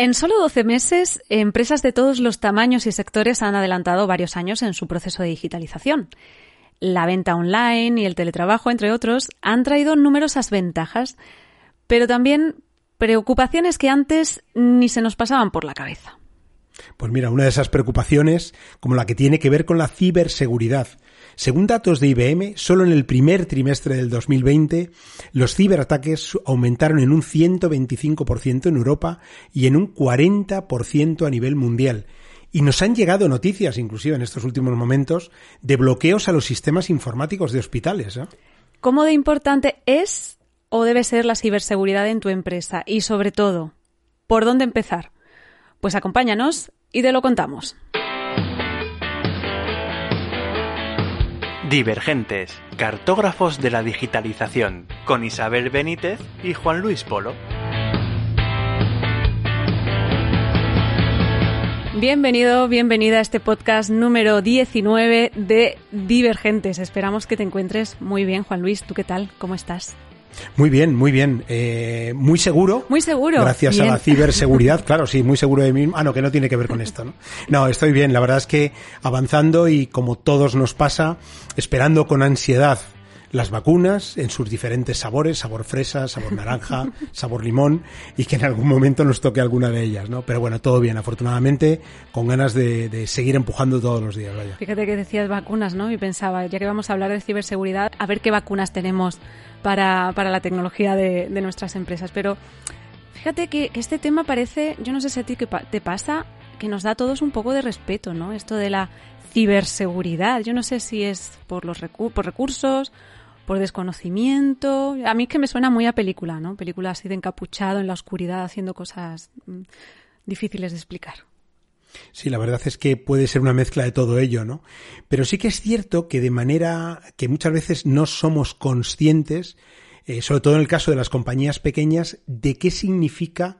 En solo 12 meses, empresas de todos los tamaños y sectores han adelantado varios años en su proceso de digitalización. La venta online y el teletrabajo, entre otros, han traído numerosas ventajas, pero también preocupaciones que antes ni se nos pasaban por la cabeza. Pues mira, una de esas preocupaciones, como la que tiene que ver con la ciberseguridad, según datos de IBM, solo en el primer trimestre del 2020 los ciberataques aumentaron en un 125% en Europa y en un 40% a nivel mundial. Y nos han llegado noticias, inclusive en estos últimos momentos, de bloqueos a los sistemas informáticos de hospitales. ¿eh? ¿Cómo de importante es o debe ser la ciberseguridad en tu empresa? Y sobre todo, ¿por dónde empezar? Pues acompáñanos y te lo contamos. Divergentes, cartógrafos de la digitalización, con Isabel Benítez y Juan Luis Polo. Bienvenido, bienvenida a este podcast número 19 de Divergentes. Esperamos que te encuentres muy bien, Juan Luis. ¿Tú qué tal? ¿Cómo estás? Muy bien, muy bien. Eh, muy seguro. Muy seguro. Gracias a la ciberseguridad. claro, sí, muy seguro de mí. Ah, no, que no tiene que ver con esto, ¿no? No, estoy bien. La verdad es que avanzando y como todos nos pasa, esperando con ansiedad las vacunas en sus diferentes sabores, sabor fresa, sabor naranja, sabor limón, y que en algún momento nos toque alguna de ellas, ¿no? Pero bueno, todo bien, afortunadamente, con ganas de, de seguir empujando todos los días, vaya. Fíjate que decías vacunas, ¿no? Y pensaba, ya que vamos a hablar de ciberseguridad, a ver qué vacunas tenemos para, para la tecnología de, de, nuestras empresas. Pero fíjate que, que, este tema parece, yo no sé si a ti qué te pasa, que nos da a todos un poco de respeto, ¿no? Esto de la ciberseguridad. Yo no sé si es por los recu por recursos, por desconocimiento. A mí es que me suena muy a película, ¿no? Película así de encapuchado en la oscuridad haciendo cosas mm, difíciles de explicar. Sí, la verdad es que puede ser una mezcla de todo ello, ¿no? Pero sí que es cierto que de manera que muchas veces no somos conscientes, eh, sobre todo en el caso de las compañías pequeñas, de qué significa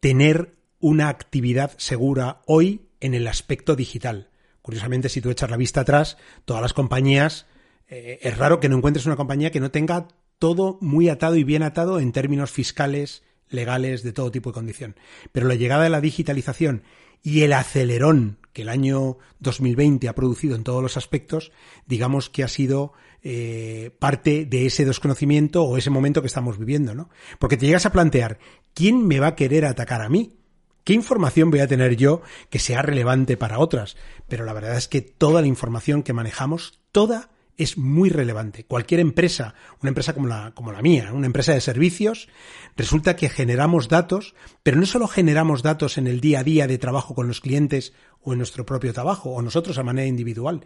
tener una actividad segura hoy en el aspecto digital. Curiosamente, si tú echas la vista atrás, todas las compañías, eh, es raro que no encuentres una compañía que no tenga todo muy atado y bien atado en términos fiscales, legales, de todo tipo de condición. Pero la llegada de la digitalización y el acelerón que el año 2020 ha producido en todos los aspectos, digamos que ha sido eh, parte de ese desconocimiento o ese momento que estamos viviendo, ¿no? Porque te llegas a plantear, ¿quién me va a querer atacar a mí? ¿Qué información voy a tener yo que sea relevante para otras? Pero la verdad es que toda la información que manejamos, toda es muy relevante. Cualquier empresa, una empresa como la, como la mía, una empresa de servicios, resulta que generamos datos, pero no solo generamos datos en el día a día de trabajo con los clientes o en nuestro propio trabajo, o nosotros a manera individual.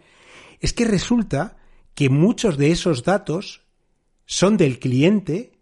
Es que resulta que muchos de esos datos son del cliente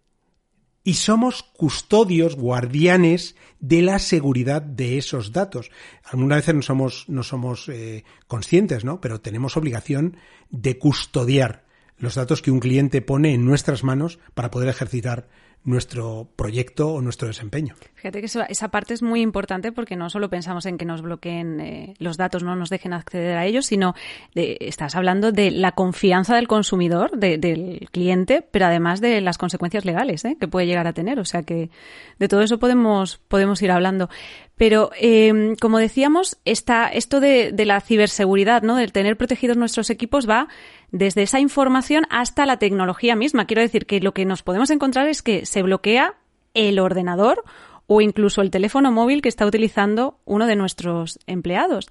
y somos custodios, guardianes de la seguridad de esos datos. Algunas veces no somos, no somos eh, conscientes, ¿no? Pero tenemos obligación de custodiar los datos que un cliente pone en nuestras manos para poder ejercitar nuestro proyecto o nuestro desempeño. Fíjate que esa parte es muy importante porque no solo pensamos en que nos bloqueen eh, los datos, no nos dejen acceder a ellos, sino de, estás hablando de la confianza del consumidor, de, del cliente, pero además de las consecuencias legales ¿eh? que puede llegar a tener. O sea que de todo eso podemos, podemos ir hablando. Pero, eh, como decíamos, esta, esto de, la ciberseguridad, ¿no? Del tener protegidos nuestros equipos va desde esa información hasta la tecnología misma. Quiero decir que lo que nos podemos encontrar es que se bloquea el ordenador o incluso el teléfono móvil que está utilizando uno de nuestros empleados.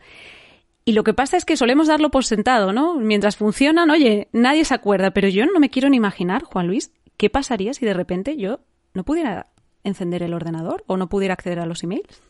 Y lo que pasa es que solemos darlo por sentado, ¿no? Mientras funcionan, oye, nadie se acuerda, pero yo no me quiero ni imaginar, Juan Luis, qué pasaría si de repente yo no pudiera encender el ordenador o no pudiera acceder a los emails.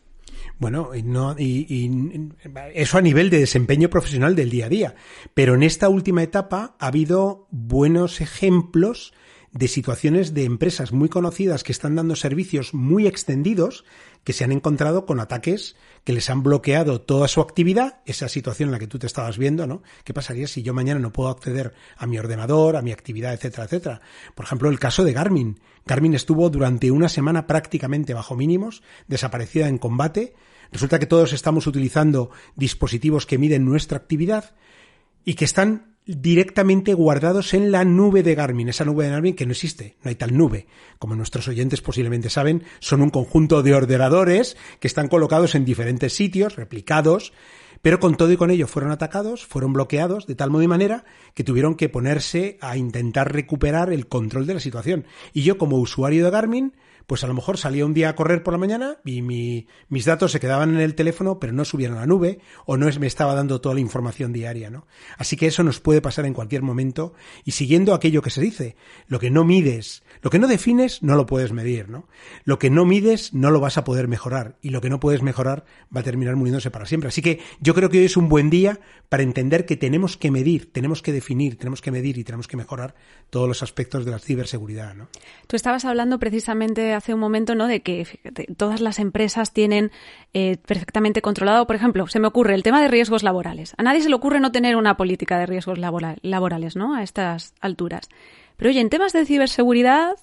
Bueno, no, y, y, eso a nivel de desempeño profesional del día a día. Pero en esta última etapa ha habido buenos ejemplos de situaciones de empresas muy conocidas que están dando servicios muy extendidos que se han encontrado con ataques que les han bloqueado toda su actividad, esa situación en la que tú te estabas viendo, ¿no? ¿Qué pasaría si yo mañana no puedo acceder a mi ordenador, a mi actividad, etcétera, etcétera? Por ejemplo, el caso de Garmin. Garmin estuvo durante una semana prácticamente bajo mínimos, desaparecida en combate. Resulta que todos estamos utilizando dispositivos que miden nuestra actividad y que están directamente guardados en la nube de Garmin, esa nube de Garmin que no existe, no hay tal nube. Como nuestros oyentes posiblemente saben, son un conjunto de ordenadores que están colocados en diferentes sitios, replicados, pero con todo y con ello fueron atacados, fueron bloqueados de tal modo y manera que tuvieron que ponerse a intentar recuperar el control de la situación. Y yo como usuario de Garmin pues a lo mejor salía un día a correr por la mañana y mis datos se quedaban en el teléfono, pero no subían a la nube o no es, me estaba dando toda la información diaria, ¿no? Así que eso nos puede pasar en cualquier momento y siguiendo aquello que se dice, lo que no mides, lo que no defines no lo puedes medir, ¿no? Lo que no mides no lo vas a poder mejorar y lo que no puedes mejorar va a terminar muriéndose para siempre. Así que yo creo que hoy es un buen día para entender que tenemos que medir, tenemos que definir, tenemos que medir y tenemos que mejorar todos los aspectos de la ciberseguridad, ¿no? Tú estabas hablando precisamente hace un momento, ¿no? De que todas las empresas tienen eh, perfectamente controlado, por ejemplo, se me ocurre el tema de riesgos laborales. A nadie se le ocurre no tener una política de riesgos laborales, ¿no? A estas alturas. Pero oye, en temas de ciberseguridad,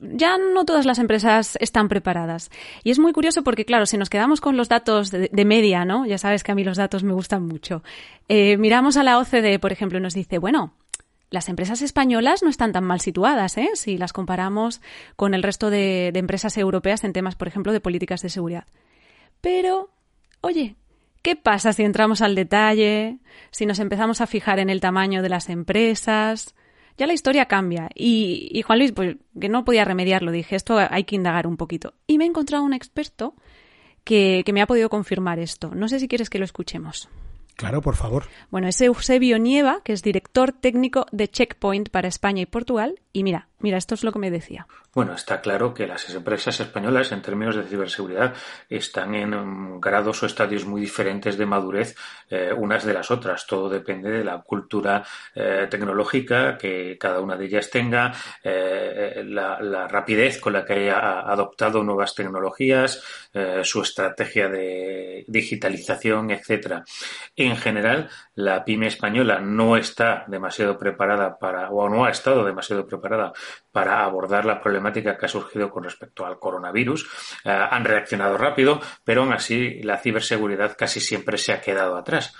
ya no todas las empresas están preparadas. Y es muy curioso porque, claro, si nos quedamos con los datos de, media, ¿no? Ya sabes que a mí los datos me gustan mucho. Eh, miramos a la OCDE, por ejemplo, y nos dice, bueno, las empresas españolas no están tan mal situadas, ¿eh? si las comparamos con el resto de, empresas europeas en temas, por ejemplo, de políticas de seguridad. Pero, oye, ¿qué pasa si entramos al detalle? Si nos empezamos a fijar en el tamaño de las empresas. Ya la historia cambia. Y, Juan Luis, pues que no podía remediarlo, dije, esto hay que indagar un poquito. Y me he encontrado un experto que me ha podido confirmar esto. No sé si quieres que lo escuchemos. Claro, por favor. Bueno, es Eusebio Nieva, que es director técnico de Checkpoint para España y Portugal. Y mira, mira, esto es lo que me decía. Bueno, está claro que las empresas españolas en términos de ciberseguridad están en um, grados o estadios muy diferentes de madurez eh, unas de las otras. Todo depende de la cultura eh, tecnológica que cada una de ellas tenga, eh, la, rapidez con la que haya adoptado nuevas tecnologías, su estrategia de digitalización, etcétera. En general, la pyme española no está demasiado preparada para, o no ha estado demasiado preparada para abordar la problemática que ha surgido con respecto al coronavirus. Eh, han reaccionado rápido, pero aún así la ciberseguridad casi siempre se ha quedado atrás.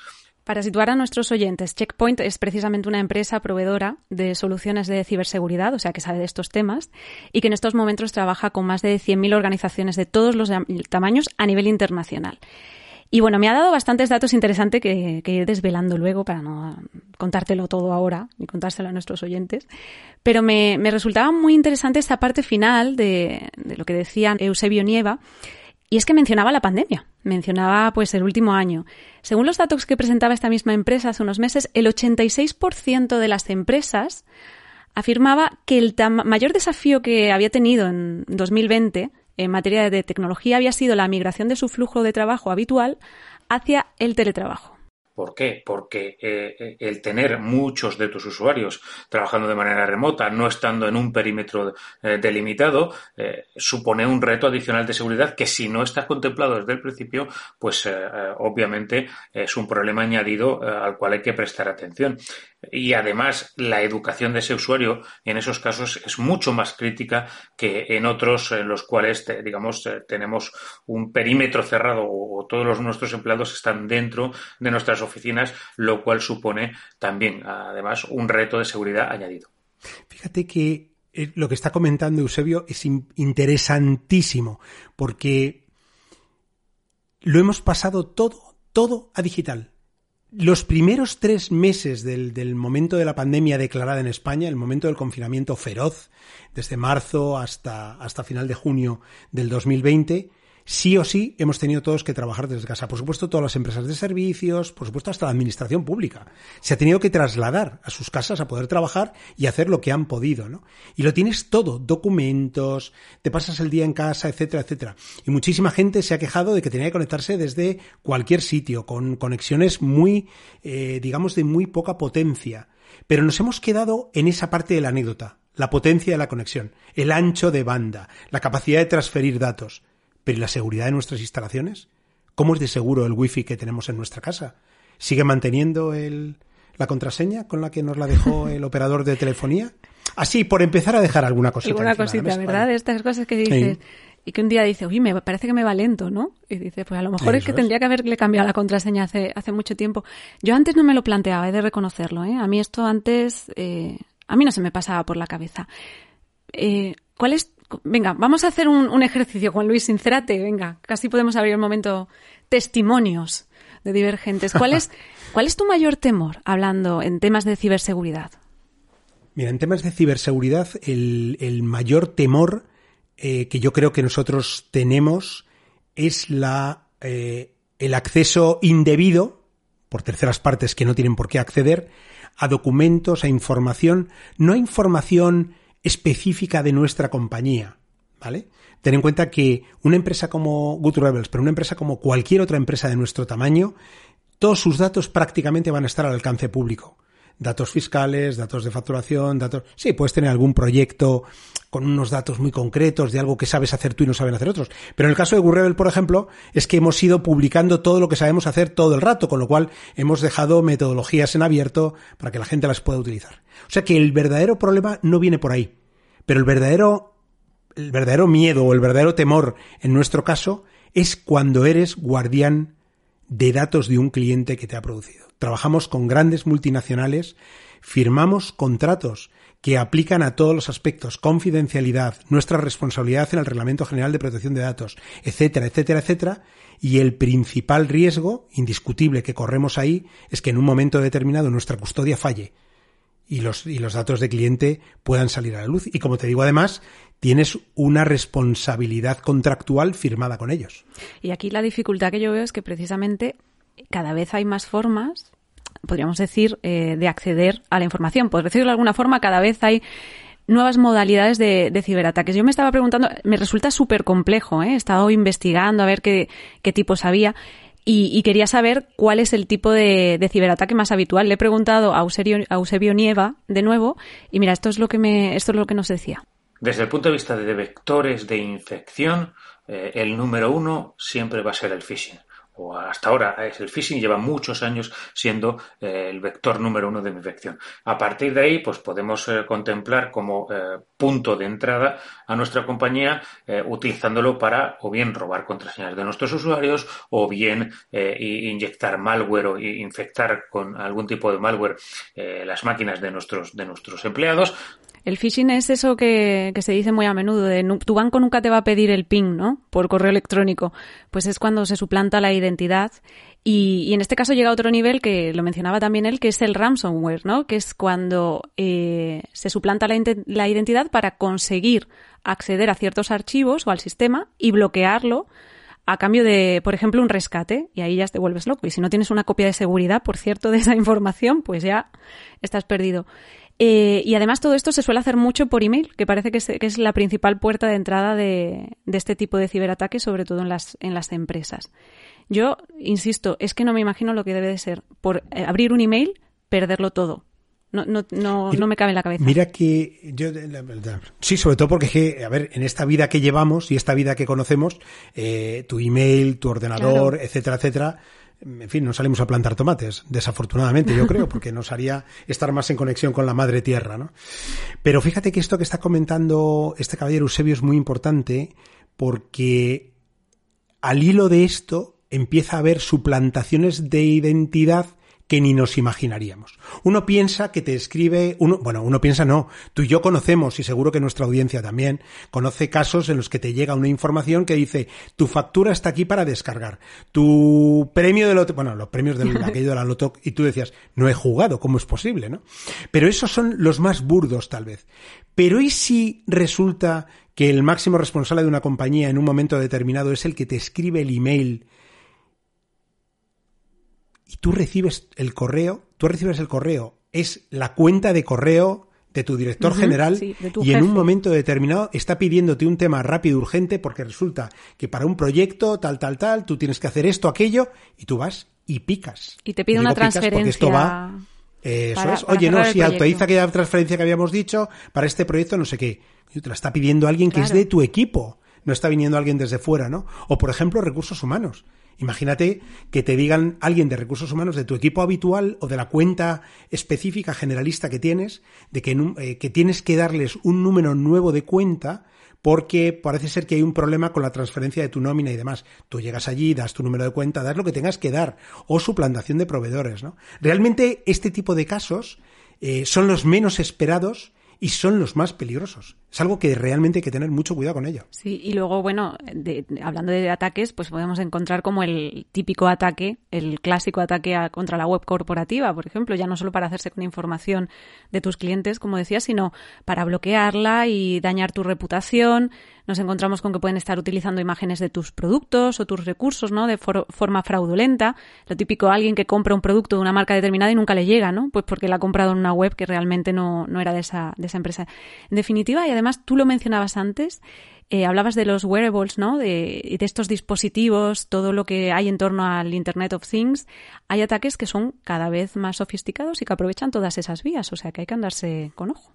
Para situar a nuestros oyentes, Checkpoint es precisamente una empresa proveedora de soluciones de ciberseguridad, o sea, que sabe de estos temas, y que en estos momentos trabaja con más de 100.000 organizaciones de todos los tamaños a nivel internacional. Y bueno, me ha dado bastantes datos interesantes que, que ir desvelando luego para no contártelo todo ahora y contárselo a nuestros oyentes. Pero me, resultaba muy interesante esta parte final de, de lo que decía Eusebio Nieva. Y es que mencionaba la pandemia, mencionaba pues el último año. Según los datos que presentaba esta misma empresa hace unos meses, el 86% de las empresas afirmaba que el mayor desafío que había tenido en 2020 en materia de tecnología había sido la migración de su flujo de trabajo habitual hacia el teletrabajo. ¿Por qué? Porque eh, eh, el tener muchos de tus usuarios trabajando de manera remota, no estando en un perímetro eh, delimitado, supone un reto adicional de seguridad que si no está contemplado desde el principio, pues obviamente es un problema añadido al cual hay que prestar atención y además la educación de ese usuario en esos casos es mucho más crítica que en otros en los cuales digamos eh, tenemos un perímetro cerrado o todos los, nuestros empleados están dentro de nuestras oficinas lo cual supone también además un reto de seguridad añadido. Fíjate que eh, lo que está comentando Eusebio es interesantísimo porque lo hemos pasado todo todo a digital los primeros tres meses del, del, momento de la pandemia declarada en España, el momento del confinamiento feroz, desde marzo hasta, hasta final de junio del 2020, sí o sí hemos tenido todos que trabajar desde casa. Por supuesto, todas las empresas de servicios, por supuesto, hasta la administración pública. Se ha tenido que trasladar a sus casas a poder trabajar y hacer lo que han podido, ¿no? Y lo tienes todo, documentos, te pasas el día en casa, etcétera, etcétera. Y muchísima gente se ha quejado de que tenía que conectarse desde cualquier sitio, con conexiones muy, eh, digamos, de muy poca potencia. Pero nos hemos quedado en esa parte de la anécdota, la potencia de la conexión, el ancho de banda, la capacidad de transferir datos. Pero ¿y la seguridad de nuestras instalaciones? ¿Cómo es de seguro el wifi que tenemos en nuestra casa? ¿Sigue manteniendo el, la contraseña con la que nos la dejó el operador de telefonía? Así, por empezar a dejar alguna cosita. Alguna cosita, ¿verdad? Estas cosas que dices. y que un día dice, uy, me parece que me va lento, ¿no? Y dice, pues a lo mejor es que tendría que haberle cambiado la contraseña hace, hace mucho tiempo. Yo antes no me lo planteaba, he de reconocerlo, ¿eh? A mí esto antes, eh, a mí no se me pasaba por la cabeza. Eh, ¿Cuál es? Venga, vamos a hacer un, un ejercicio, Juan Luis, sincérate, venga, casi podemos abrir el momento testimonios de divergentes. ¿Cuál es, ¿Cuál es tu mayor temor hablando en temas de ciberseguridad? Mira, en temas de ciberseguridad, el, el mayor temor eh, que yo creo que nosotros tenemos es la, eh, el acceso indebido por terceras partes que no tienen por qué acceder a documentos, a información, no a información específica de nuestra compañía, ¿vale? Ten en cuenta que una empresa como Good Rebels, pero una empresa como cualquier otra empresa de nuestro tamaño, todos sus datos prácticamente van a estar al alcance público datos fiscales, datos de facturación, datos... Sí, puedes tener algún proyecto con unos datos muy concretos de algo que sabes hacer tú y no saben hacer otros. Pero en el caso de Gurrebel, por ejemplo, es que hemos ido publicando todo lo que sabemos hacer todo el rato, con lo cual hemos dejado metodologías en abierto para que la gente las pueda utilizar. O sea que el verdadero problema no viene por ahí. Pero el verdadero, el verdadero miedo o el verdadero temor en nuestro caso es cuando eres guardián de datos de un cliente que te ha producido. Trabajamos con grandes multinacionales, firmamos contratos que aplican a todos los aspectos, confidencialidad, nuestra responsabilidad en el Reglamento General de Protección de Datos, etcétera, etcétera, etcétera, y el principal riesgo indiscutible que corremos ahí es que en un momento determinado nuestra custodia falle y los, y los datos de cliente puedan salir a la luz. Y como te digo, además, tienes una responsabilidad contractual firmada con ellos. Y aquí la dificultad que yo veo es que precisamente cada vez hay más formas, podríamos decir, eh, de acceder a la información. Por decirlo de alguna forma, cada vez hay nuevas modalidades de, ciberataques. Yo me estaba preguntando, me resulta súper complejo, ¿eh? he estado investigando a ver qué, tipos había. Y, quería saber cuál es el tipo de, ciberataque más habitual. Le he preguntado a Eusebio, Nieva de nuevo y mira, esto es lo que me, esto es lo que nos decía. Desde el punto de vista de vectores de infección, eh, el número uno siempre va a ser el phishing o hasta ahora es el phishing, lleva muchos años siendo eh, el vector número uno de infección. A partir de ahí, pues podemos eh, contemplar como eh, punto de entrada a nuestra compañía utilizándolo para o bien robar contraseñas de nuestros usuarios o bien inyectar malware o infectar con algún tipo de malware las máquinas de nuestros, de nuestros empleados el phishing es eso que, se dice muy a menudo, de tu banco nunca te va a pedir el PIN, ¿no? Por correo electrónico. Pues es cuando se suplanta la identidad. Y, en este caso llega a otro nivel que lo mencionaba también él, que es el ransomware, ¿no? Que es cuando eh, se suplanta la, la identidad para conseguir acceder a ciertos archivos o al sistema y bloquearlo a cambio de, por ejemplo, un rescate, y ahí ya te vuelves loco. Y si no tienes una copia de seguridad, por cierto, de esa información, pues ya estás perdido. Eh, y además todo esto se suele hacer mucho por email, que parece que es, la principal puerta de entrada de, este tipo de ciberataques, sobre todo en las, en las empresas. Yo, insisto, es que no me imagino lo que debe de ser por eh, abrir un email, perderlo todo. No, no, no, no me cabe en la cabeza. Mira que yo, sí, sobre todo porque, a ver, en esta vida que llevamos y esta vida que conocemos, eh, tu email, tu ordenador, etcétera, etcétera, en fin, no salimos a plantar tomates, desafortunadamente, yo creo, porque nos haría estar más en conexión con la madre tierra, ¿no? Pero fíjate que esto que está comentando este caballero Eusebio es muy importante porque al hilo de esto empieza a haber suplantaciones de identidad que ni nos imaginaríamos. Uno piensa que te escribe, uno, bueno, uno piensa no, tú y yo conocemos, y seguro que nuestra audiencia también, conoce casos en los que te llega una información que dice, tu factura está aquí para descargar, tu premio de loto, bueno, los premios del aquello de la loto, y tú decías, no he jugado, ¿cómo es posible, no? Pero esos son los más burdos, tal vez. Pero ¿y si resulta que el máximo responsable de una compañía en un momento determinado es el que te escribe el email y tú recibes el correo, tú recibes el correo, es la cuenta de correo de tu director general y en un momento determinado está pidiéndote un tema rápido, urgente, porque resulta que para un proyecto, tal, tal, tal, tú tienes que hacer esto, aquello, y tú vas y picas. Y te pide una transferencia. Porque esto va. eso es. Oye, no, si autoriza aquella transferencia que habíamos dicho para este proyecto, no sé qué. Y te la está pidiendo alguien que es de tu equipo. No está viniendo alguien desde fuera, ¿no? O, por ejemplo, recursos humanos. Imagínate que te digan alguien de recursos humanos de tu equipo habitual o de la cuenta específica generalista que tienes, de que, eh, que tienes que darles un número nuevo de cuenta porque parece ser que hay un problema con la transferencia de tu nómina y demás. Tú llegas allí, das tu número de cuenta, das lo que tengas que dar, o suplantación de proveedores, ¿no? Realmente este tipo de casos eh, son los menos esperados y son los más peligrosos. Es algo que realmente hay que tener mucho cuidado con ello. Sí, y luego, bueno, hablando de ataques, pues podemos encontrar como el típico ataque, el clásico ataque contra la web corporativa, por ejemplo, ya no solo para hacerse con información de tus clientes, como decía, sino para bloquearla y dañar tu reputación. Nos encontramos con que pueden estar utilizando imágenes de tus productos o tus recursos, ¿no? De forma fraudulenta. Lo típico, alguien que compra un producto de una marca determinada y nunca le llega, ¿no? Pues porque la ha comprado en una web que realmente no, no era de esa, de esa empresa. En definitiva, y además tú lo mencionabas antes, eh, hablabas de los wearables, ¿no? De, de estos dispositivos, todo lo que hay en torno al Internet of Things. Hay ataques que son cada vez más sofisticados y que aprovechan todas esas vías, o sea que hay que andarse con ojo.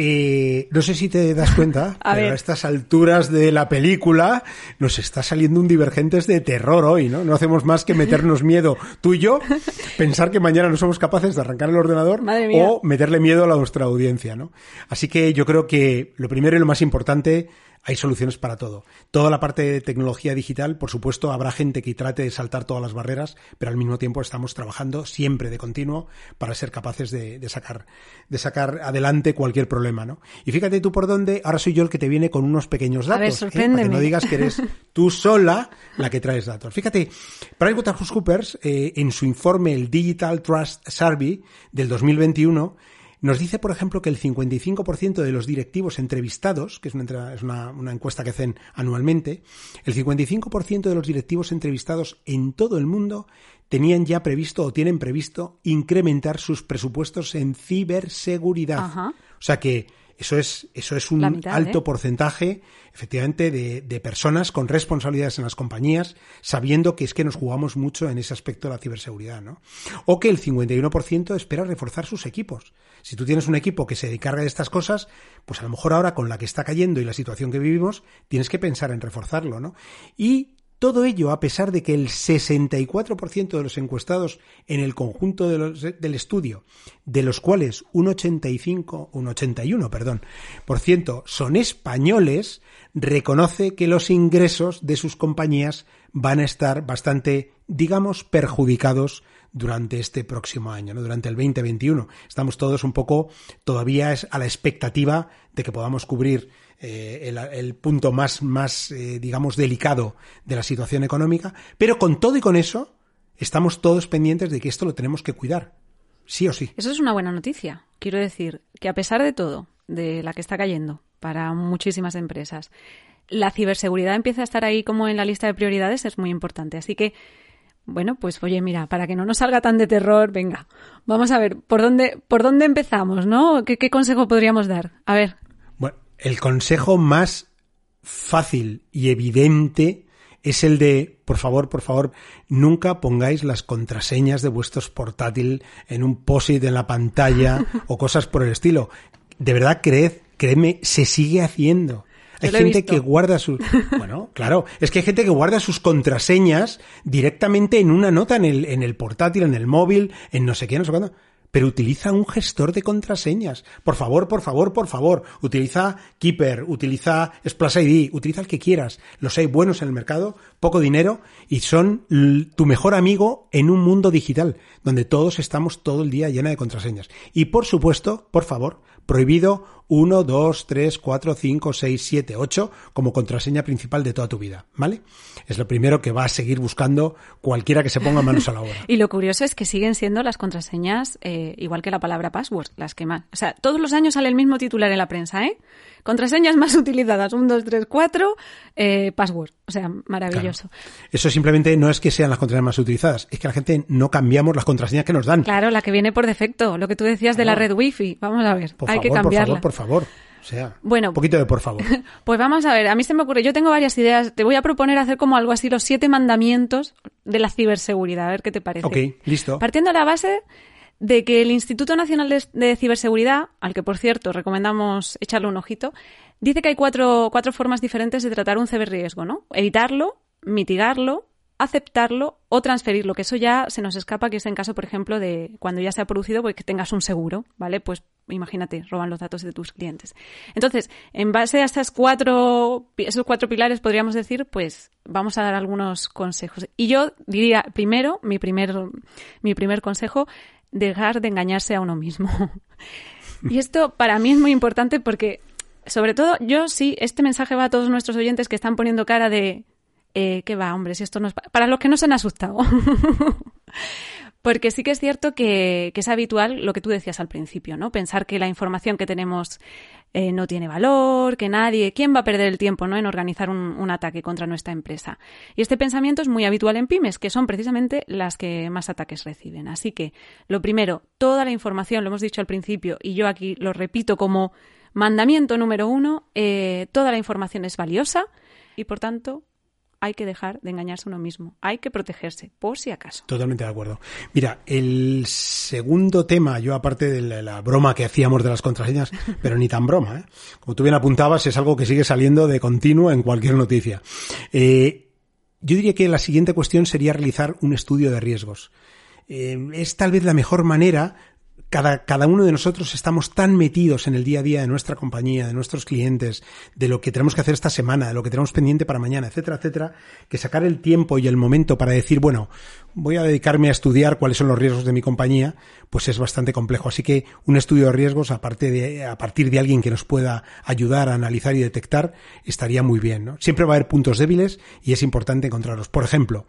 Eh, no sé si te das cuenta, pero a estas alturas de la película nos está saliendo un Divergentes de terror hoy, ¿no? No hacemos más que meternos miedo tú y yo, pensar que mañana no somos capaces de arrancar el ordenador o meterle miedo a nuestra audiencia, ¿no? Así que yo creo que lo primero y lo más importante hay soluciones para todo. Toda la parte de tecnología digital, por supuesto, habrá gente que trate de saltar todas las barreras, pero al mismo tiempo estamos trabajando siempre de continuo para ser capaces de, sacar, de sacar adelante cualquier problema, ¿no? Y fíjate tú por dónde, ahora soy yo el que te viene con unos pequeños datos, ¿eh? para que no digas que eres tú sola la que traes datos. Fíjate, PricewaterhouseCoopers, eh, en su informe, el Digital Trust Survey del 2021, nos dice, por ejemplo, que el 55% de los directivos entrevistados, que es, una, una, encuesta que hacen anualmente, el 55% de los directivos entrevistados en todo el mundo tenían ya previsto o tienen previsto incrementar sus presupuestos en ciberseguridad. O sea que eso es, eso es un alto ¿eh? porcentaje, efectivamente, de, de, personas con responsabilidades en las compañías, sabiendo que es que nos jugamos mucho en ese aspecto de la ciberseguridad, ¿no? O que el 51% espera reforzar sus equipos. Si tú tienes un equipo que se encarga de estas cosas, pues a lo mejor ahora con la que está cayendo y la situación que vivimos, tienes que pensar en reforzarlo, ¿no? Y todo ello a pesar de que el 64% de los encuestados en el conjunto del estudio, de los cuales un 85, un 81, perdón, por ciento son españoles, reconoce que los ingresos de sus compañías van a estar bastante, digamos, perjudicados durante este próximo año, ¿no? durante el 2021. Estamos todos un poco todavía a la expectativa de que podamos cubrir eh, el, punto más, más eh, digamos, delicado de la situación económica, pero con todo y con eso, estamos todos pendientes de que esto lo tenemos que cuidar, sí o sí. Eso es una buena noticia. Quiero decir que a pesar de todo, de la que está cayendo para muchísimas empresas, la ciberseguridad empieza a estar ahí como en la lista de prioridades, es muy importante. Así que, bueno, pues oye, mira, para que no nos salga tan de terror, venga, vamos a ver, ¿por dónde, por dónde empezamos, no? ¿Qué, qué consejo podríamos dar? A ver, el consejo más fácil y evidente es el de, por favor, por favor, nunca pongáis las contraseñas de vuestros portátil en un post-it en la pantalla o cosas por el estilo. De verdad, creed, créeme, se sigue haciendo. Hay gente que guarda sus, bueno, claro, es que hay gente que guarda sus contraseñas directamente en una nota en el, en el portátil, en el móvil, en no sé qué, no sé cuándo pero utiliza un gestor de contraseñas. Por favor, por favor, por favor. Utiliza Keeper, utiliza Splash ID, utiliza el que quieras. Los hay buenos en el mercado, poco dinero y son tu mejor amigo en un mundo digital, donde todos estamos todo el día llena de contraseñas. Y por supuesto, por favor, prohibido 1, 2, 3, 4, 5, 6, 7, 8 como contraseña principal de toda tu vida, ¿vale? Es lo primero que va a seguir buscando cualquiera que se ponga manos a la obra. y lo curioso es que siguen siendo las contraseñas, eh, igual que la palabra password, las que más. O sea, todos los años sale el mismo titular en la prensa, ¿eh? Contraseñas más utilizadas, 1, 2, 3, 4, password. O sea, maravilloso. Eso simplemente no es que sean las contraseñas más utilizadas, es que la gente no cambiamos las contraseñas que nos dan. Claro, la que viene por defecto, lo que tú decías de la red wifi. Vamos a ver, hay que cambiarla. Por favor, por favor. O sea, bueno, un poquito de por favor. Pues vamos a ver, a mí se me ocurre, yo tengo varias ideas, te voy a proponer hacer como algo así, los siete mandamientos de la ciberseguridad, a ver qué te parece. Ok, listo. Partiendo de la base de que el Instituto Nacional de, Ciberseguridad, al que por cierto recomendamos echarle un ojito, dice que hay cuatro, cuatro formas diferentes de tratar un ciberriesgo, ¿no? Evitarlo, mitigarlo, aceptarlo o transferirlo, que eso ya se nos escapa, que es en caso, por ejemplo, de cuando ya se ha producido, pues que tengas un seguro, ¿vale? Pues imagínate, roban los datos de tus clientes. Entonces, en base a estas cuatro, esos cuatro pilares, podríamos decir, pues vamos a dar algunos consejos. Y yo diría, primero, mi primer, mi primer consejo, dejar de engañarse a uno mismo. y esto para mí es muy importante porque, sobre todo, yo sí, este mensaje va a todos nuestros oyentes que están poniendo cara de eh, ¿qué va, hombre? Si esto no es para los que no se han asustado. Porque sí que es cierto que, es habitual lo que tú decías al principio, ¿no? Pensar que la información que tenemos eh, no tiene valor, que nadie, ¿quién va a perder el tiempo, ¿no? En organizar un, ataque contra nuestra empresa. Y este pensamiento es muy habitual en pymes, que son precisamente las que más ataques reciben. Así que, lo primero, toda la información, lo hemos dicho al principio, y yo aquí lo repito como mandamiento número uno, eh, toda la información es valiosa y por tanto hay que dejar de engañarse a uno mismo. Hay que protegerse, por si acaso. Totalmente de acuerdo. Mira, el segundo tema, yo aparte de la, broma que hacíamos de las contraseñas, pero ni tan broma, ¿eh? como tú bien apuntabas, es algo que sigue saliendo de continuo en cualquier noticia. Eh, yo diría que la siguiente cuestión sería realizar un estudio de riesgos. Eh, es tal vez la mejor manera cada, cada uno de nosotros estamos tan metidos en el día a día de nuestra compañía, de nuestros clientes, de lo que tenemos que hacer esta semana, de lo que tenemos pendiente para mañana, etcétera, etcétera, que sacar el tiempo y el momento para decir, bueno, voy a dedicarme a estudiar cuáles son los riesgos de mi compañía, pues es bastante complejo. Así que un estudio de riesgos, aparte de, a partir de alguien que nos pueda ayudar a analizar y detectar, estaría muy bien, ¿no? Siempre va a haber puntos débiles y es importante encontrarlos. Por ejemplo,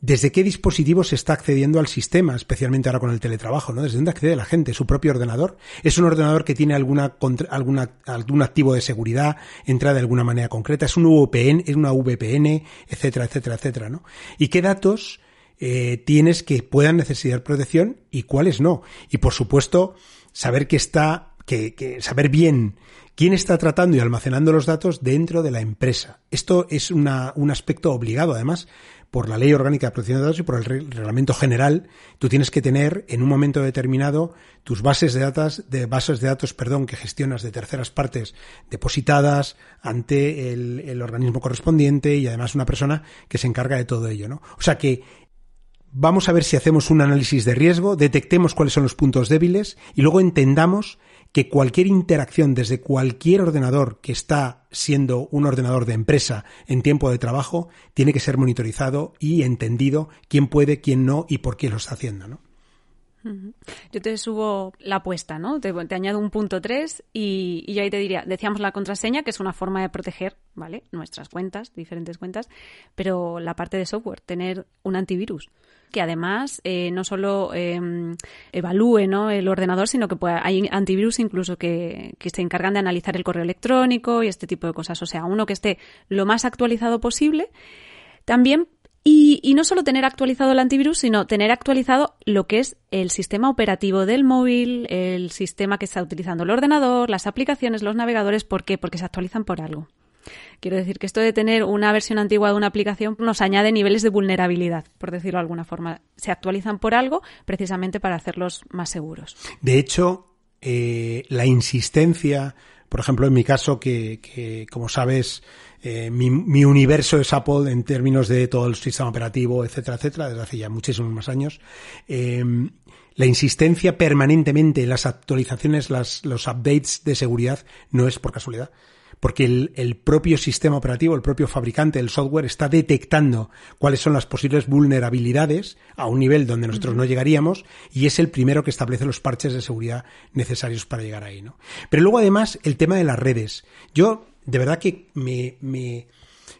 desde qué dispositivo se está accediendo al sistema, especialmente ahora con el teletrabajo, ¿no? Desde dónde accede la gente, su propio ordenador. Es un ordenador que tiene alguna, alguna algún activo de seguridad, entra de alguna manera concreta, es un VPN, es una VPN, etcétera, etcétera, etcétera, ¿no? Y qué datos eh, tienes que puedan necesitar protección y cuáles no. Y por supuesto, saber que está, que, que saber bien quién está tratando y almacenando los datos dentro de la empresa. Esto es una, un aspecto obligado, además, por la Ley Orgánica de Protección de Datos y por el Reglamento General, tú tienes que tener en un momento determinado tus bases de datos, de bases de datos, perdón, que gestionas de terceras partes depositadas ante el, el organismo correspondiente y además una persona que se encarga de todo ello, ¿no? O sea que vamos a ver si hacemos un análisis de riesgo, detectemos cuáles son los puntos débiles y luego entendamos que cualquier interacción desde cualquier ordenador que está siendo un ordenador de empresa en tiempo de trabajo tiene que ser monitorizado y entendido quién puede, quién no y por qué lo está haciendo, ¿no? Yo te subo la apuesta, ¿no? Te, añado un punto 3 y, y, yo ahí te diría, decíamos la contraseña, que es una forma de proteger, ¿vale? Nuestras cuentas, diferentes cuentas, pero la parte de software, tener un antivirus que además eh, no solo em, evalúe ¿no? el ordenador, sino que pueda, hay antivirus incluso que, que se encargan de analizar el correo electrónico y este tipo de cosas. O sea, uno que esté lo más actualizado posible. También y, y, no solo tener actualizado el antivirus, sino tener actualizado lo que es el sistema operativo del móvil, el sistema que está utilizando el ordenador, las aplicaciones, los navegadores. ¿Por qué? Porque se actualizan por algo. Quiero decir que esto de tener una versión antigua de una aplicación nos añade niveles de vulnerabilidad, por decirlo de alguna forma. Se actualizan por algo precisamente para hacerlos más seguros. De hecho, eh, la insistencia, por ejemplo, en mi caso, que, como sabes, eh, mi, universo es Apple en términos de todo el sistema operativo, etcétera, etcétera, desde hace ya muchísimos más años. Eh, la insistencia permanentemente en las actualizaciones, las, los updates de seguridad, no es por casualidad porque el, propio sistema operativo, el propio fabricante del software está detectando cuáles son las posibles vulnerabilidades a un nivel donde nosotros no llegaríamos y es el primero que establece los parches de seguridad necesarios para llegar ahí, ¿no? Pero luego además el tema de las redes. Yo de verdad que me, me,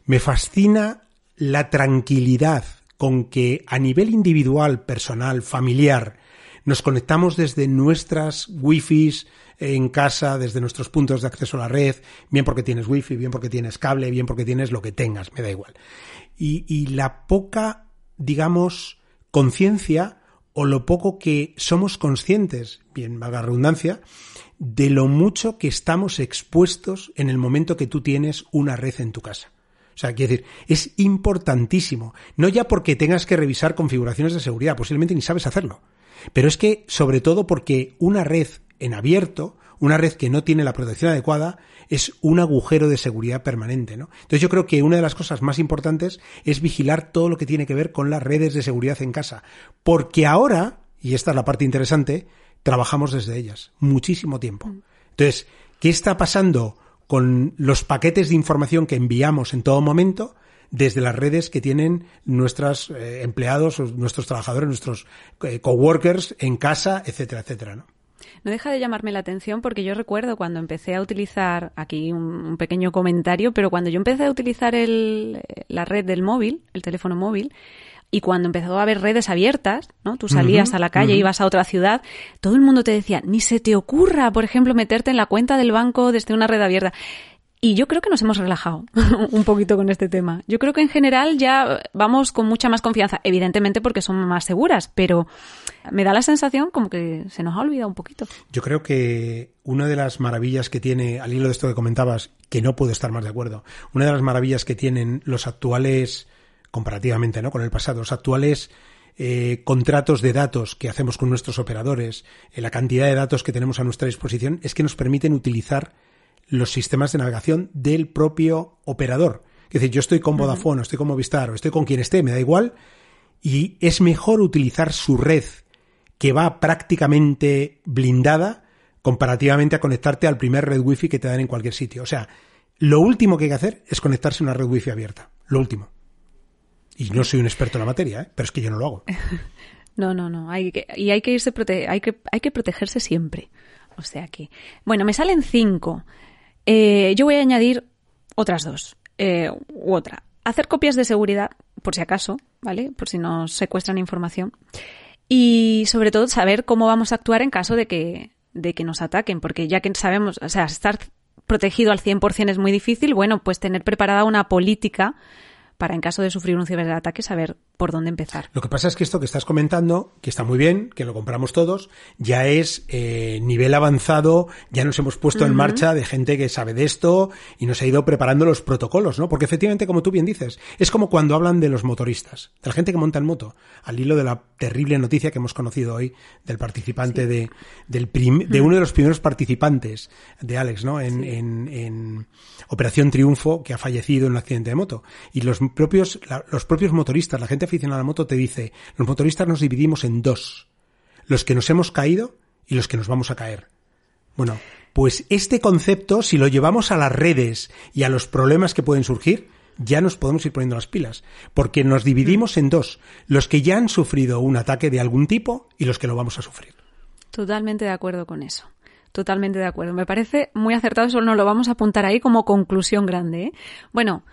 me fascina la tranquilidad con que a nivel individual, personal, familiar, nos conectamos desde nuestras wifis, en casa desde nuestros puntos de acceso a la red, bien porque tienes wifi, bien porque tienes cable, bien porque tienes lo que tengas, me da igual. Y, y la poca, digamos, conciencia o lo poco que somos conscientes, bien valga redundancia, de lo mucho que estamos expuestos en el momento que tú tienes una red en tu casa. O sea, quiero decir, es importantísimo. No ya porque tengas que revisar configuraciones de seguridad, posiblemente ni sabes hacerlo. Pero es que, sobre todo porque una red en abierto, una red que no tiene la protección adecuada es un agujero de seguridad permanente, ¿no? Entonces yo creo que una de las cosas más importantes es vigilar todo lo que tiene que ver con las redes de seguridad en casa, porque ahora, y esta es la parte interesante, trabajamos desde ellas muchísimo tiempo. Entonces, ¿qué está pasando con los paquetes de información que enviamos en todo momento? desde las redes que tienen nuestros eh, empleados, nuestros trabajadores, nuestros eh, coworkers en casa, etcétera, etcétera, ¿no? No deja de llamarme la atención porque yo recuerdo cuando empecé a utilizar, aquí un, pequeño comentario, pero cuando yo empecé a utilizar el, la red del móvil, el teléfono móvil, y cuando empezó a haber redes abiertas, ¿no? Tú salías a la calle, ibas a otra ciudad, todo el mundo te decía, ni se te ocurra, por ejemplo, meterte en la cuenta del banco desde una red abierta. Y yo creo que nos hemos relajado un poquito con este tema. Yo creo que en general ya vamos con mucha más confianza, evidentemente porque son más seguras, pero me da la sensación como que se nos ha olvidado un poquito. Yo creo que una de las maravillas que tiene, al hilo de esto que comentabas, que no puedo estar más de acuerdo, una de las maravillas que tienen los actuales, comparativamente ¿no? con el pasado, los actuales eh, contratos de datos que hacemos con nuestros operadores, eh, la cantidad de datos que tenemos a nuestra disposición, es que nos permiten utilizar los sistemas de navegación del propio operador. Es decir, yo estoy con Vodafone, o estoy con Movistar, o estoy con quien esté, me da igual, y es mejor utilizar su red que va prácticamente blindada comparativamente a conectarte al primer red wifi que te dan en cualquier sitio. O sea, lo último que hay que hacer es conectarse a una red wifi abierta. Lo último. Y no soy un experto en la materia, ¿eh? pero es que yo no lo hago. No, no, no. Hay que, y hay que irse hay que, hay que protegerse siempre. O sea que. Bueno, me salen cinco. Eh, yo voy a añadir otras dos. Eh, u otra. Hacer copias de seguridad, por si acaso, ¿vale? Por si nos secuestran información. Y sobre todo saber cómo vamos a actuar en caso de que, de que nos ataquen, porque ya que sabemos, o sea, estar protegido al 100% es muy difícil, bueno, pues tener preparada una política para en caso de sufrir un ciberataque saber por dónde empezar. Lo que pasa es que esto que estás comentando, que está muy bien, que lo compramos todos, ya es eh, nivel avanzado, ya nos hemos puesto en marcha de gente que sabe de esto y nos ha ido preparando los protocolos, ¿no? Porque efectivamente, como tú bien dices, es como cuando hablan de los motoristas, de la gente que monta en moto, al hilo de la terrible noticia que hemos conocido hoy del participante de, del de uno de los primeros participantes de Alex, ¿no? En, en, en Operación Triunfo, que ha fallecido en un accidente de moto. Y los propios, los propios motoristas, la gente aficionada a la moto te dice, los motoristas nos dividimos en dos, los que nos hemos caído y los que nos vamos a caer. Bueno, pues este concepto, si lo llevamos a las redes y a los problemas que pueden surgir, ya nos podemos ir poniendo las pilas, porque nos dividimos en dos, los que ya han sufrido un ataque de algún tipo y los que lo vamos a sufrir. Totalmente de acuerdo con eso. Totalmente de acuerdo. Me parece muy acertado, solo nos lo vamos a apuntar ahí como conclusión grande. ¿eh? Bueno,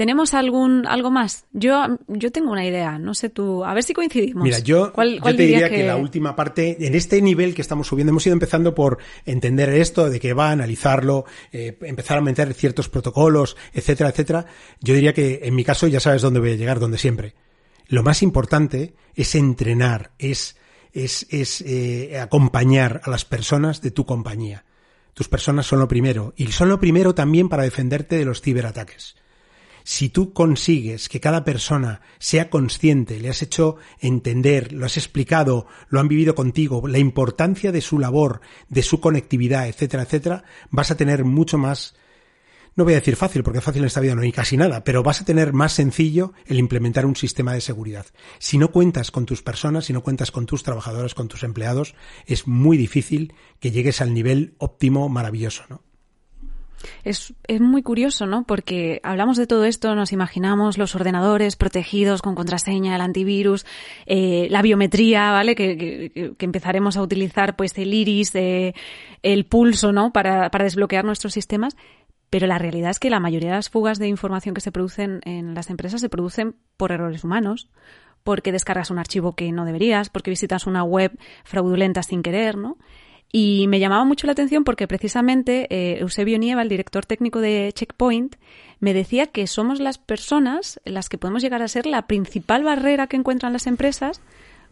¿Tenemos algún algo más? Yo, yo tengo una idea, no sé tú, a ver si coincidimos. Mira, yo, te diría que... la última parte, en este nivel que estamos subiendo, hemos ido empezando por entender esto, de qué va, analizarlo, eh, empezar a meter ciertos protocolos, etcétera, etcétera. Yo diría que en mi caso ya sabes dónde voy a llegar, donde siempre. Lo más importante es entrenar, es, es, es eh, acompañar a las personas de tu compañía. Tus personas son lo primero, y son lo primero también para defenderte de los ciberataques si tú consigues que cada persona sea consciente, le has hecho entender, lo has explicado, lo han vivido contigo, la importancia de su labor, de su conectividad, etcétera, etcétera, vas a tener mucho más, no voy a decir fácil, porque fácil en esta vida no hay casi nada, pero vas a tener más sencillo el implementar un sistema de seguridad. Si no cuentas con tus personas, si no cuentas con tus trabajadores, con tus empleados, es muy difícil que llegues al nivel óptimo maravilloso, ¿no? Es, es, muy curioso, ¿no? Porque hablamos de todo esto, nos imaginamos los ordenadores protegidos con contraseña, el antivirus, eh, la biometría, ¿vale? Que, que, que, empezaremos a utilizar, pues, el iris, eh, el pulso, ¿no? Para, para desbloquear nuestros sistemas. Pero la realidad es que la mayoría de las fugas de información que se producen en las empresas se producen por errores humanos, porque descargas un archivo que no deberías, porque visitas una web fraudulenta sin querer, ¿no? Y me llamaba mucho la atención porque precisamente eh, Eusebio Nieva, el director técnico de Checkpoint, me decía que somos las personas las que podemos llegar a ser la principal barrera que encuentran las empresas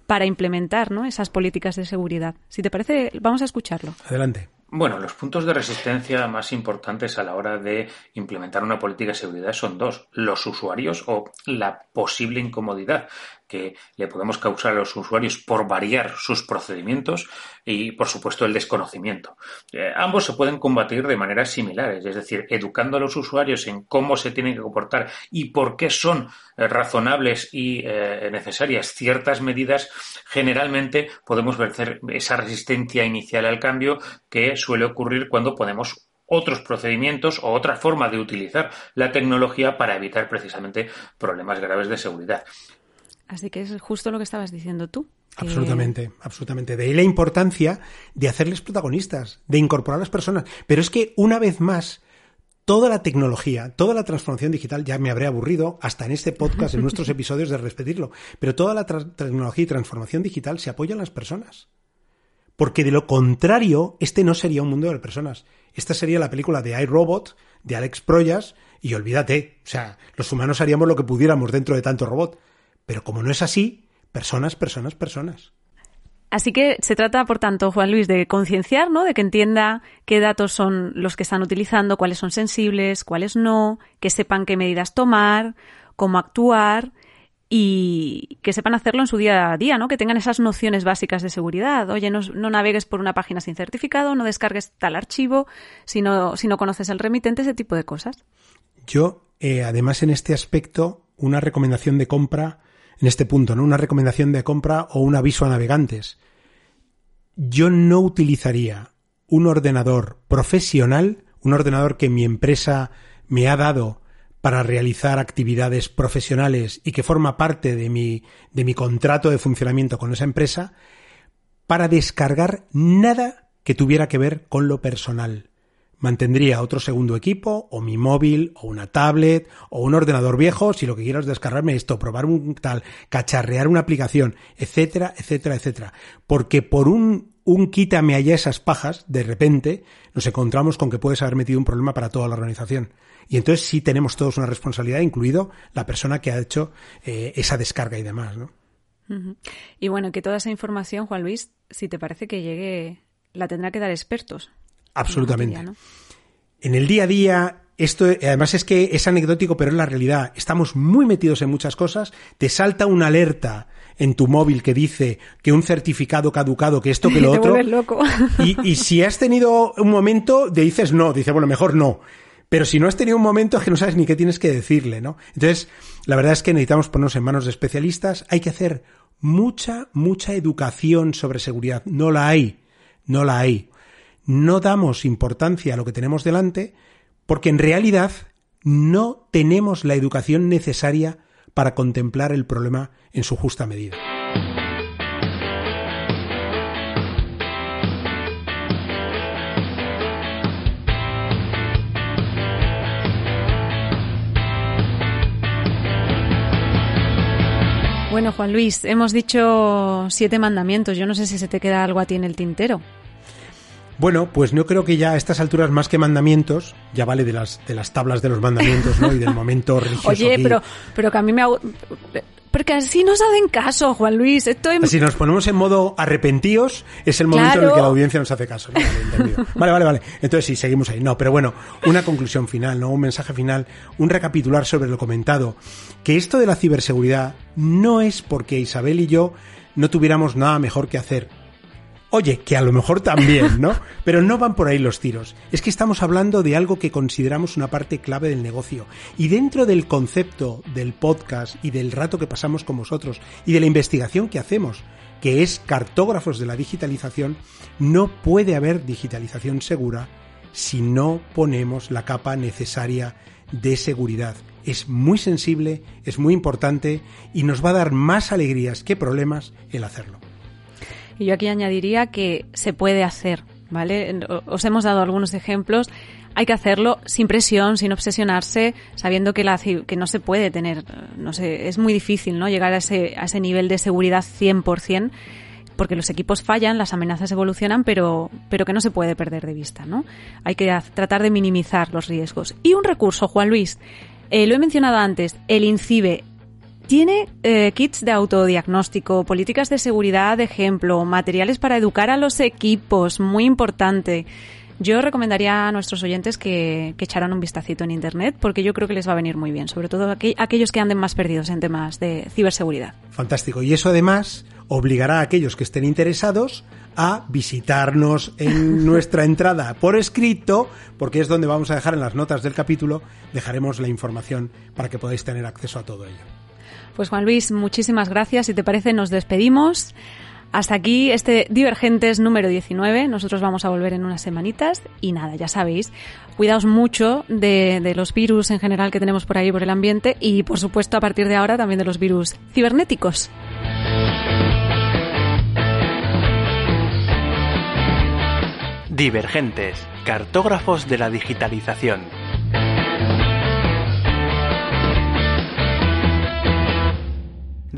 para implementar ¿no? esas políticas de seguridad. Si te parece, vamos a escucharlo. Adelante. Bueno, los puntos de resistencia más importantes a la hora de implementar una política de seguridad son dos, los usuarios o la posible incomodidad que le podemos causar a los usuarios por variar sus procedimientos y, por supuesto, el desconocimiento. Eh, ambos se pueden combatir de maneras similares, es decir, educando a los usuarios en cómo se tienen que comportar y por qué son eh, razonables y eh, necesarias ciertas medidas, generalmente podemos vencer esa resistencia inicial al cambio que suele ocurrir cuando ponemos otros procedimientos o otra forma de utilizar la tecnología para evitar precisamente problemas graves de seguridad. Así que es justo lo que estabas diciendo tú. Absolutamente, absolutamente. De ahí la importancia de hacerles protagonistas, de incorporar a las personas. Pero es que, una vez más, toda la tecnología, toda la transformación digital, ya me habré aburrido hasta en este podcast, en nuestros episodios, de repetirlo, pero toda la tecnología y transformación digital se apoya en las personas. Porque de lo contrario, este no sería un mundo de personas. Esta sería la película de iRobot, de Alex Proyas, y olvídate, o sea, los humanos haríamos lo que pudiéramos dentro de tanto robot. Pero como no es así, personas, personas, personas. Así que se trata, por tanto, Juan Luis, de concienciar, ¿no? De que entienda qué datos son los que están utilizando, cuáles son sensibles, cuáles no, que sepan qué medidas tomar, cómo actuar y que sepan hacerlo en su día a día, ¿no? Que tengan esas nociones básicas de seguridad. Oye, no, navegues por una página sin certificado, no descargues tal archivo, si no, si no conoces el remitente, ese tipo de cosas. Yo, eh, además, en este aspecto, una recomendación de compra, en este punto, ¿no? Una recomendación de compra o un aviso a navegantes. Yo no utilizaría un ordenador profesional, un ordenador que mi empresa me ha dado para realizar actividades profesionales y que forma parte de mi, de mi contrato de funcionamiento con esa empresa, para descargar nada que tuviera que ver con lo personal. Mantendría otro segundo equipo, o mi móvil, o una tablet, o un ordenador viejo, si lo que quiero es descargarme esto, probar un tal, cacharrear una aplicación, etcétera, etcétera, etcétera. Porque por un, un quítame allá esas pajas, de repente, nos encontramos con que puedes haber metido un problema para toda la organización. Y entonces sí tenemos todos una responsabilidad, incluido la persona que ha hecho eh, esa descarga y demás, ¿no? Y bueno, que toda esa información, Juan Luis, si te parece que llegue, la tendrá que dar expertos. Absolutamente. En el día a día, esto además es que es anecdótico, pero es la realidad. Estamos muy metidos en muchas cosas. Te salta una alerta en tu móvil que dice que un certificado caducado, que esto, que lo otro. Loco. Y, y si has tenido un momento, te dices no, dice, bueno, mejor no. Pero si no has tenido un momento es que no sabes ni qué tienes que decirle, ¿no? Entonces, la verdad es que necesitamos ponernos en manos de especialistas. Hay que hacer mucha, mucha educación sobre seguridad. No la hay. No la hay. No damos importancia a lo que tenemos delante porque en realidad no tenemos la educación necesaria para contemplar el problema en su justa medida. Bueno, Juan Luis, hemos dicho siete mandamientos. Yo no sé si se te queda algo a ti en el tintero. Bueno, pues no creo que ya a estas alturas más que mandamientos, ya vale de las de las tablas de los mandamientos, ¿no? Y del momento religioso. Oye, pero pero que a mí me porque así nos hacen caso, Juan Luis. Esto Si nos ponemos en modo arrepentíos, es el momento en el que la audiencia nos hace caso. Vale, vale, vale. Entonces sí, seguimos ahí. No, pero bueno, una conclusión final, ¿no? Un mensaje final, un recapitular sobre lo comentado. Que esto de la ciberseguridad no es porque Isabel y yo no tuviéramos nada mejor que hacer. Oye, que a lo mejor también, ¿no? Pero no van por ahí los tiros. Es que estamos hablando de algo que consideramos una parte clave del negocio. Y dentro del concepto del podcast y del rato que pasamos con vosotros y de la investigación que hacemos, que es cartógrafos de la digitalización, no puede haber digitalización segura si no ponemos la capa necesaria de seguridad. Es muy sensible, es muy importante y nos va a dar más alegrías que problemas el hacerlo. Y yo aquí añadiría que se puede hacer, ¿vale? Os hemos dado algunos ejemplos. Hay que hacerlo sin presión, sin obsesionarse, sabiendo que, la, que no se puede tener, no sé, es muy difícil, ¿no? Llegar a ese, a ese nivel de seguridad 100%, porque los equipos fallan, las amenazas evolucionan, pero, pero que no se puede perder de vista, ¿no? Hay que tratar de minimizar los riesgos. Y un recurso, Juan Luis, eh, lo he mencionado antes, el INCIBE, tiene eh, kits de autodiagnóstico, políticas de seguridad de ejemplo, materiales para educar a los equipos, muy importante. Yo recomendaría a nuestros oyentes que, echaran un vistacito en Internet porque yo creo que les va a venir muy bien, sobre todo aquellos que anden más perdidos en temas de ciberseguridad. Fantástico. Y eso además obligará a aquellos que estén interesados a visitarnos en nuestra entrada por escrito, porque es donde vamos a dejar en las notas del capítulo, dejaremos la información para que podáis tener acceso a todo ello. Pues Juan Luis, muchísimas gracias. Si te parece, nos despedimos. Hasta aquí este Divergentes número 19. Nosotros vamos a volver en unas semanitas y nada, ya sabéis, cuidaos mucho de, de, los virus en general que tenemos por ahí por el ambiente y por supuesto a partir de ahora también de los virus cibernéticos. Divergentes, cartógrafos de la digitalización.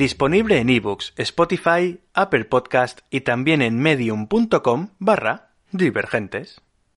Disponible en ebooks, Spotify, Apple Podcast y también en medium.com barra divergentes.